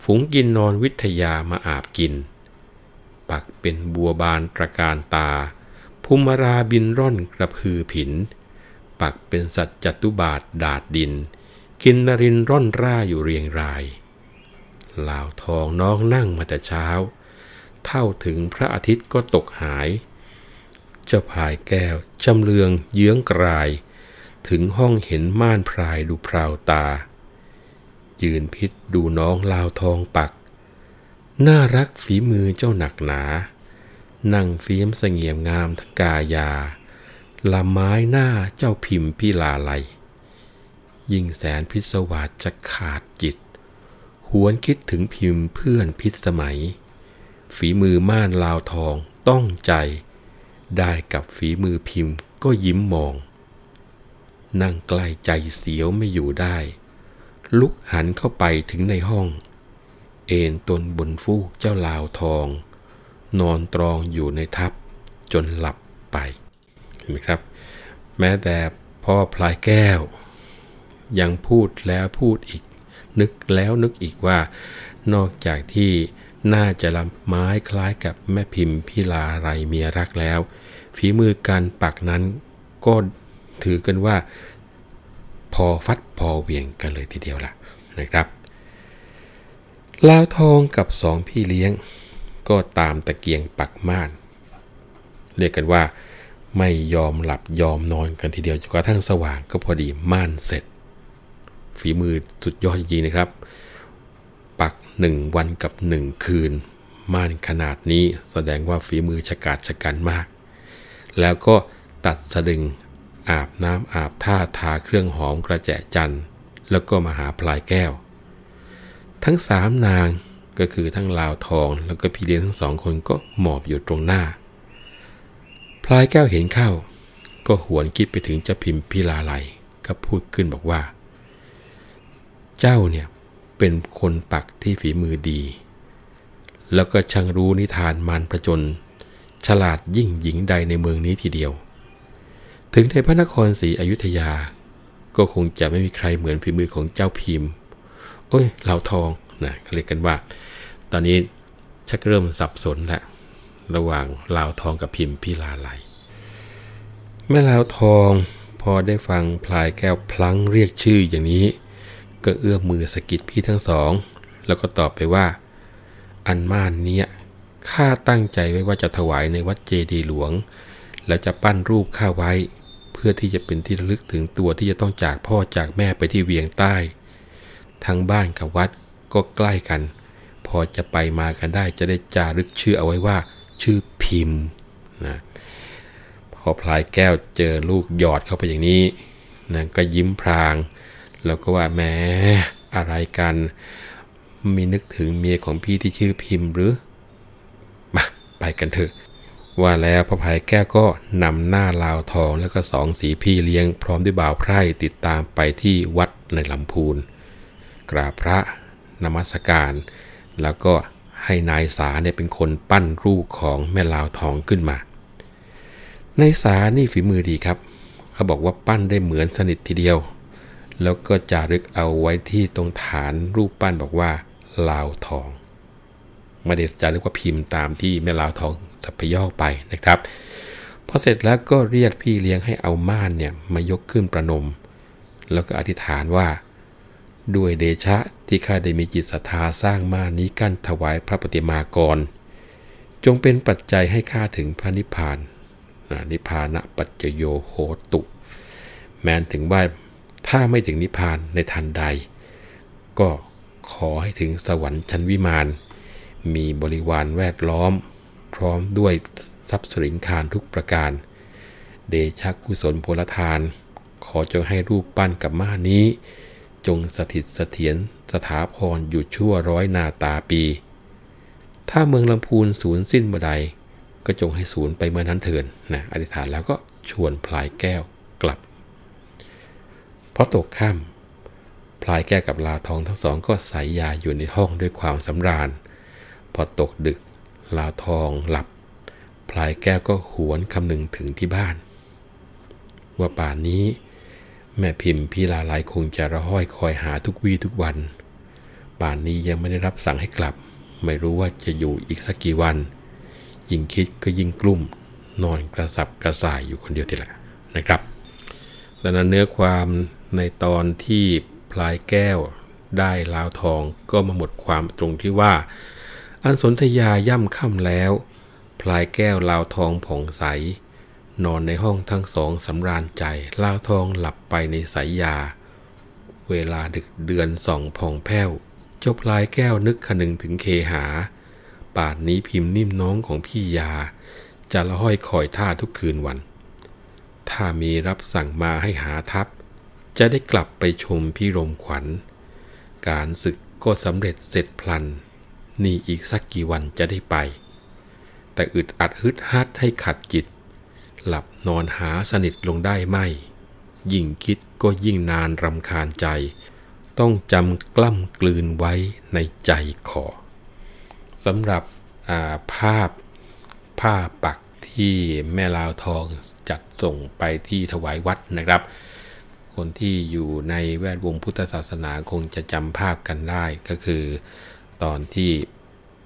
[SPEAKER 2] ฝูงกินนอนวิทยามาอาบกิน ปักเป็นบัวบานตระการตา ภูมราบินร่อนกระพือผิน ปักเป็นสัตว์จตุบาทดาดดิน กินนรินร่อนร่าอยู่เรียงรายลาวทองน้องนั่งมาแต่เช้า เท่าถึงพระอาทิตย์ก็ตกหาย เจ้าพายแก้วจำเลืองเยื้องกลาย ถึงห้องเห็นม่านพรายดูพราวตา ยืนพิษดูน้องลาวทองปัก น่ารักฝีมือเจ้าหนักหนา นั่งเฟียมเสงี่ยมงามทั้งกายาลำไม้หน้าเจ้าพิมพ์พิลาไลยิ่งแสนพิศวาสจะขาดจิต หวนคิดถึงพิมพ์เพื่อนพิษสมัย ฝีมือม่านลาวทองต้องใจ ได้กับฝีมือพิมพ์ก็ยิ้มมอง นั่งใกล้ใจเสียวไม่อยู่ได้ ลุกหันเข้าไปถึงในห้อง เอนตนบนฟูกเจ้าลาวทอง นอนตรองอยู่ในทับจนหลับไปเห็นไหมครับ แม้แต่พ่อพลายแก้ว ยังพูดแล้วพูดอีก นึกแล้วนึกอีกว่า นอกจากที่น่าจะลำไม้คล้ายกับแม่พิมพ์พิลาไรเมียรักแล้ว ฝีมือการปักนั้นก็ ถือกันว่า พอฟัดพอเวียงกันเลยทีเดียวล่ะนะครับลาวทองกับสองพี่เลี้ยง ก็ตามตะเกียงปักม่าน เรียกกันว่าไม่ยอมหลับยอมนอนกันทีเดียวจนกระทั่งสว่างก็พอดีม่านเสร็จ ฝีมือสุดยอดจริงๆนะครับ ปักหนึ่งวันกับหนึ่งคืน ม่านขนาดนี้แสดงว่าฝีมือฉกาจฉกันมาก แล้วก็ตัดสะดึง อาบน้ำอาบท่าทาเครื่องหอมกระแจจันแล้วก็มาหาพลายแก้ว ทั้งสามนางก็คือทั้งลาวทองแล้วก็พี่เลี้ยงทั้งสองคนก็หมอบอยู่ตรงหน้า พลายแก้วเห็นเข้า ก็หวนคิดไปถึงเจ้าพิมพ์พิลาไลก็พูดขึ้นบอกว่า เจ้าเนี่ยเป็นคนปักที่ฝีมือดี แล้วก็ช่างรู้นิทานมารประจน ฉลาดยิ่งหญิงใดในเมืองนี้ทีเดียว ถึงในพระนครศรีอยุธยา ก็คงจะไม่มีใครเหมือนฝีมือของเจ้าพิมพ์ โอ้ยเหล่าทองนะเรียกกันว่า ตอนนี้ชักเริ่มสับสนแหละระหว่างลาวทองกับพิมพิลาไลแม่ลาวทองพอได้ฟังพลายแก้วพลังเรียกชื่ออย่างนี้ ก็เอื้อมมือสกิดพี่ทั้งสอง แล้วก็ตอบไปว่า อันม่านเนี้ยข้าตั้งใจไว้ว่าจะถวายในวัดเจดีหลวง และจะปั้นรูปข้าไว้ พื่อที่จะเป็นที่ระลึกถึงตัวที่จะต้องจากพ่อจากแม่ไปที่เวียงใต้ ทั้งบ้านกับวัดก็ใกล้กัน พอจะไปมากันได้จะได้จารึกชื่อเอาไว้ว่า ชื่อพิมพ์นะพอพลายแก้วเจอลูกหยอดเข้าไปอย่างนี้นะก็ยิ้มพราง แล้วก็ว่าแม้อะไรกัน มีนึกถึงเมียของพี่ที่ชื่อพิมพ์หรือมาไปกันเถอะ ว่าแล้วพระพายแก้วก็นำหน้าลาวทองแล้วก็สองสีพี่เลี้ยงพร้อมด้วยบ่าวไพร่ติดตามไปที่วัดในลำพูน กราบพระนมัสการ แล้วก็ให้นายสาเนี่ยเป็นคนปั้นรูปของแม่ลาวทองขึ้นมา นายสานี่ฝีมือดีครับ เขาบอกว่าปั้นได้เหมือนสนิททีเดียว แล้วก็จารึกเอาไว้ที่ตรงฐานรูปปั้นบอกว่าลาวทองไม่ได้จารึกว่าพิมพ์ตามที่แม่ลาวทอง สัพยอกไปนะครับ พอเสร็จแล้วก็เรียกพี่เลี้ยงให้เอาม่านเนี่ยมายกขึ้นประนม แล้วก็อธิษฐานว่า ด้วยเดชะที่ข้าได้มีจิตศรัทธาสร้างม่านี้กั้นถวายพระปฏิมากร จงเป็นปัจจัยให้ข้าถึงพระนิพพานนิพพานะปัจจโยโหตุ แม้นถึงว่าถ้าไม่ถึงนิพพานในทันใด ก็ขอให้ถึงสวรรค์ชั้นวิมาน มีบริวารแวดล้อม พร้อมด้วยทรัพย์สินคารทุกประการ เดชะกุศลพลทาน ขอจงให้รูปปั้นกับม่านี้ จงสถิตเสถียรสถาพรอยู่ชั่วร้อยนาตาปี ถ้าเมืองลำพูนสูญสิ้นเมื่อใด ก็จงให้สูญไปเมื่อนั้นเถินนะอธิษฐานแล้วก็ชวนพลายแก้วกลับเพราะตกค่ำพลายแก้วกับลาทองทั้งสองก็ใส่ยาอยู่ในห้องด้วยความสำราญ พอตกดึก ลาทองหลับ พลายแก้วก็หวนคำนึงถึงที่บ้าน ว่าป่านนี้ แม่พิมพ์พี่ลาลายคงจะระห้อยคอยหาทุกวี่ทุกวัน ป่านนี้ยังไม่ได้รับสั่งให้กลับ ไม่รู้ว่าจะอยู่อีกสักกี่วัน ยิ่งคิดก็ยิ่งกลุ่มนอนกระสับกระส่ายอยู่คนเดียวทีละนะครับดังนั้นเนื้อความในตอนที่พลายแก้วได้ลาวทองก็มาหมดความตรงที่ว่า อันสนธยาย่ำค่ำแล้ว พลายแก้วลาวทองผ่องใส นอนในห้องทั้งสองสำราญใจล่าทองหลับไปในสายยา เวลาดึกเดือนส่องผ่องแผ้วเจ้าพลายแก้วนึกคนึงถึงเคหา ป่านนี้พิมพ์นิ่มน้องของพี่ยา จะละห้อยคอยท่าทุกคืนวัน ถ้ามีรับสั่งมาให้หาทัพ จะได้กลับไปชมพี่รมขวัญ การศึกก็สำเร็จเสร็จพลัน นี่อีกสักกี่วันจะได้ไป แต่อึดอัดฮึดฮัดให้ขัดจิต หลับนอนหาสนิทลงได้ไม่ ยิ่งคิดก็ยิ่งนานรำคาญใจ ต้องจำกล้ำกลืนไว้ในใจขอสำหรับภาพผ้าปักที่แม่ลาวทองจัดส่งไปที่ถวายวัดนะครับ คนที่อยู่ในแวดวงพุทธศาสนาคงจะจำภาพกันได้ก็คือ ตอนที่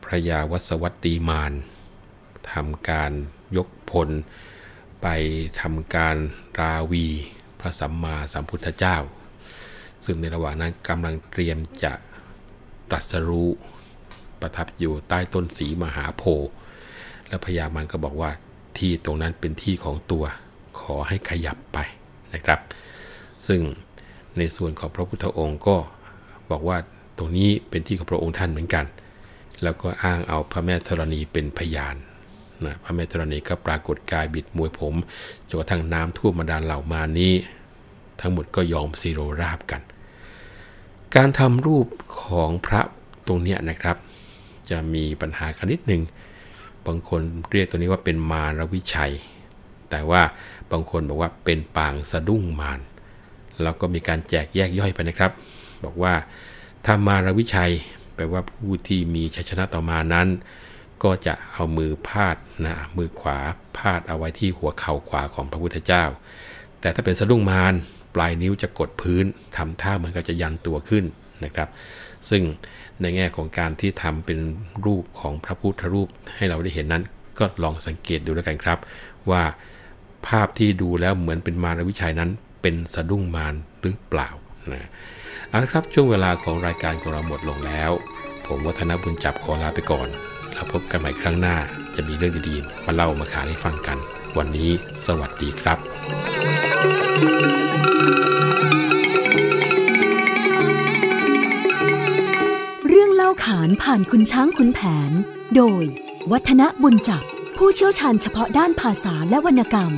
[SPEAKER 2] พระยาวัสวัตตีมานทำการยกพล ไปทำการราวีพระสัมมาสัมพุทธเจ้า ซึ่งในระหว่างนั้นกำลังเตรียมจะตัดสรู้ประทับอยู่ใต้ต้นสีมหาโพธิ์และพญามันก็บอกว่าที่ตรงนั้นเป็นที่ของตัวขอให้ขยับไปนะครับ ซึ่งในส่วนของพระพุทธองค์ก็บอกว่า ตรงนี้เป็นที่ของพระองค์ท่านเหมือนกัน แล้วก็อ้างเอาพระแม่ธรณีเป็นพยานนะพระเมตรณีก็ปรากฏกายบิดมวยผมจนกระทั่งน้ำท่วมมาดาเหล่ามานี้ ทั้งหมดก็ยอมซีโรราบกัน การทำรูปของพระตรงนี้นะครับ จะมีปัญหากันนิดหนึ่งบางคนเรียกตัวนี้ว่าเป็นมารวิชัย แต่ว่าบางคนบอกว่าเป็นปางสะดุ้งมารแล้วก็มีการแจกแยกย่อยไปนะครับ บอกว่า ถ้ามารวิชัย แปลว่าผู้ที่มีชัยชนะต่อมานั้น ก็จะเอามือพาดนะมือขวาพาดเอาไว้ที่หัวเข่าขวาของพระพุทธเจ้า แต่ถ้าเป็นสะดุ้งมารปลายนิ้วจะกดพื้นทำท่าเหมือนกับจะยันตัวขึ้นนะครับ ซึ่งในแง่ของการที่ทำเป็นรูปของพระพุทธรูปให้เราได้เห็นนั้น ก็ลองสังเกตดูแล้วกันครับ ว่าภาพที่ดูแล้วเหมือนเป็นมารวิชัยนั้น เป็นสะดุ้งมารหรือเปล่านะ เอาละครับช่วงเวลาของรายการของเราหมดลงแล้ว ผมวัฒนบุญจับขอลาไปก่อนแล้วพบกันใหม่ครั้งหน้าจะมีเรื่องดีๆ มาเล่ามาขายให้ฟังกัน วันนี้สวัสดีครับ
[SPEAKER 1] เรื่องเล่าขานผ่านคุณช้างคุณแผน โดย วัฒนบุญจับผู้เชี่ยวชาญเฉพาะด้านภาษาและวรรณกรรม